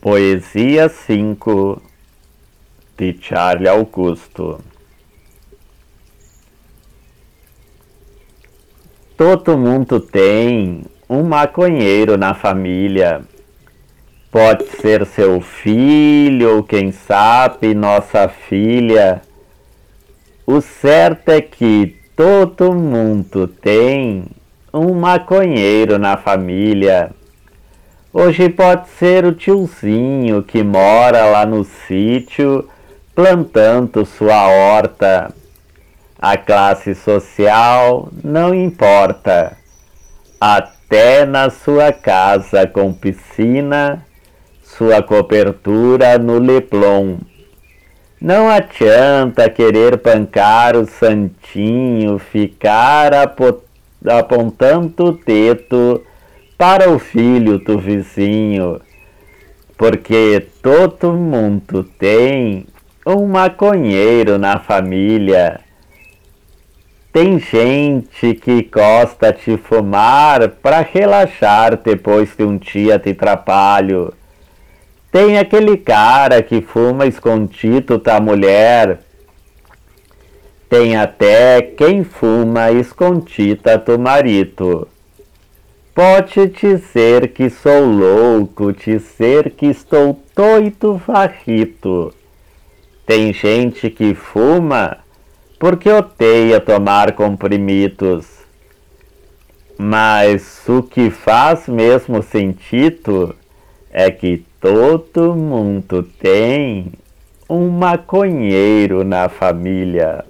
Poesia 5 de Charlie Augusto Todo mundo tem um maconheiro na família. Pode ser seu filho ou quem sabe nossa filha. O certo é que todo mundo tem um maconheiro na família. Hoje pode ser o tiozinho que mora lá no sítio plantando sua horta. A classe social não importa. Até na sua casa com piscina, sua cobertura no Leblon. Não adianta querer pancar o santinho, ficar apontando o dedo para o filho do vizinho, porque todo mundo tem um maconheiro na família. Tem gente que gosta de fumar para relaxar depois de um dia de trabalho. Tem aquele cara que fuma escondido da mulher. Tem até quem fuma escondida do marido. Pode dizer que sou louco, dizer que estou doido varrito. Tem gente que fuma porque odeia tomar comprimidos. Mas o que faz mesmo sentido é que todo mundo tem um maconheiro na família.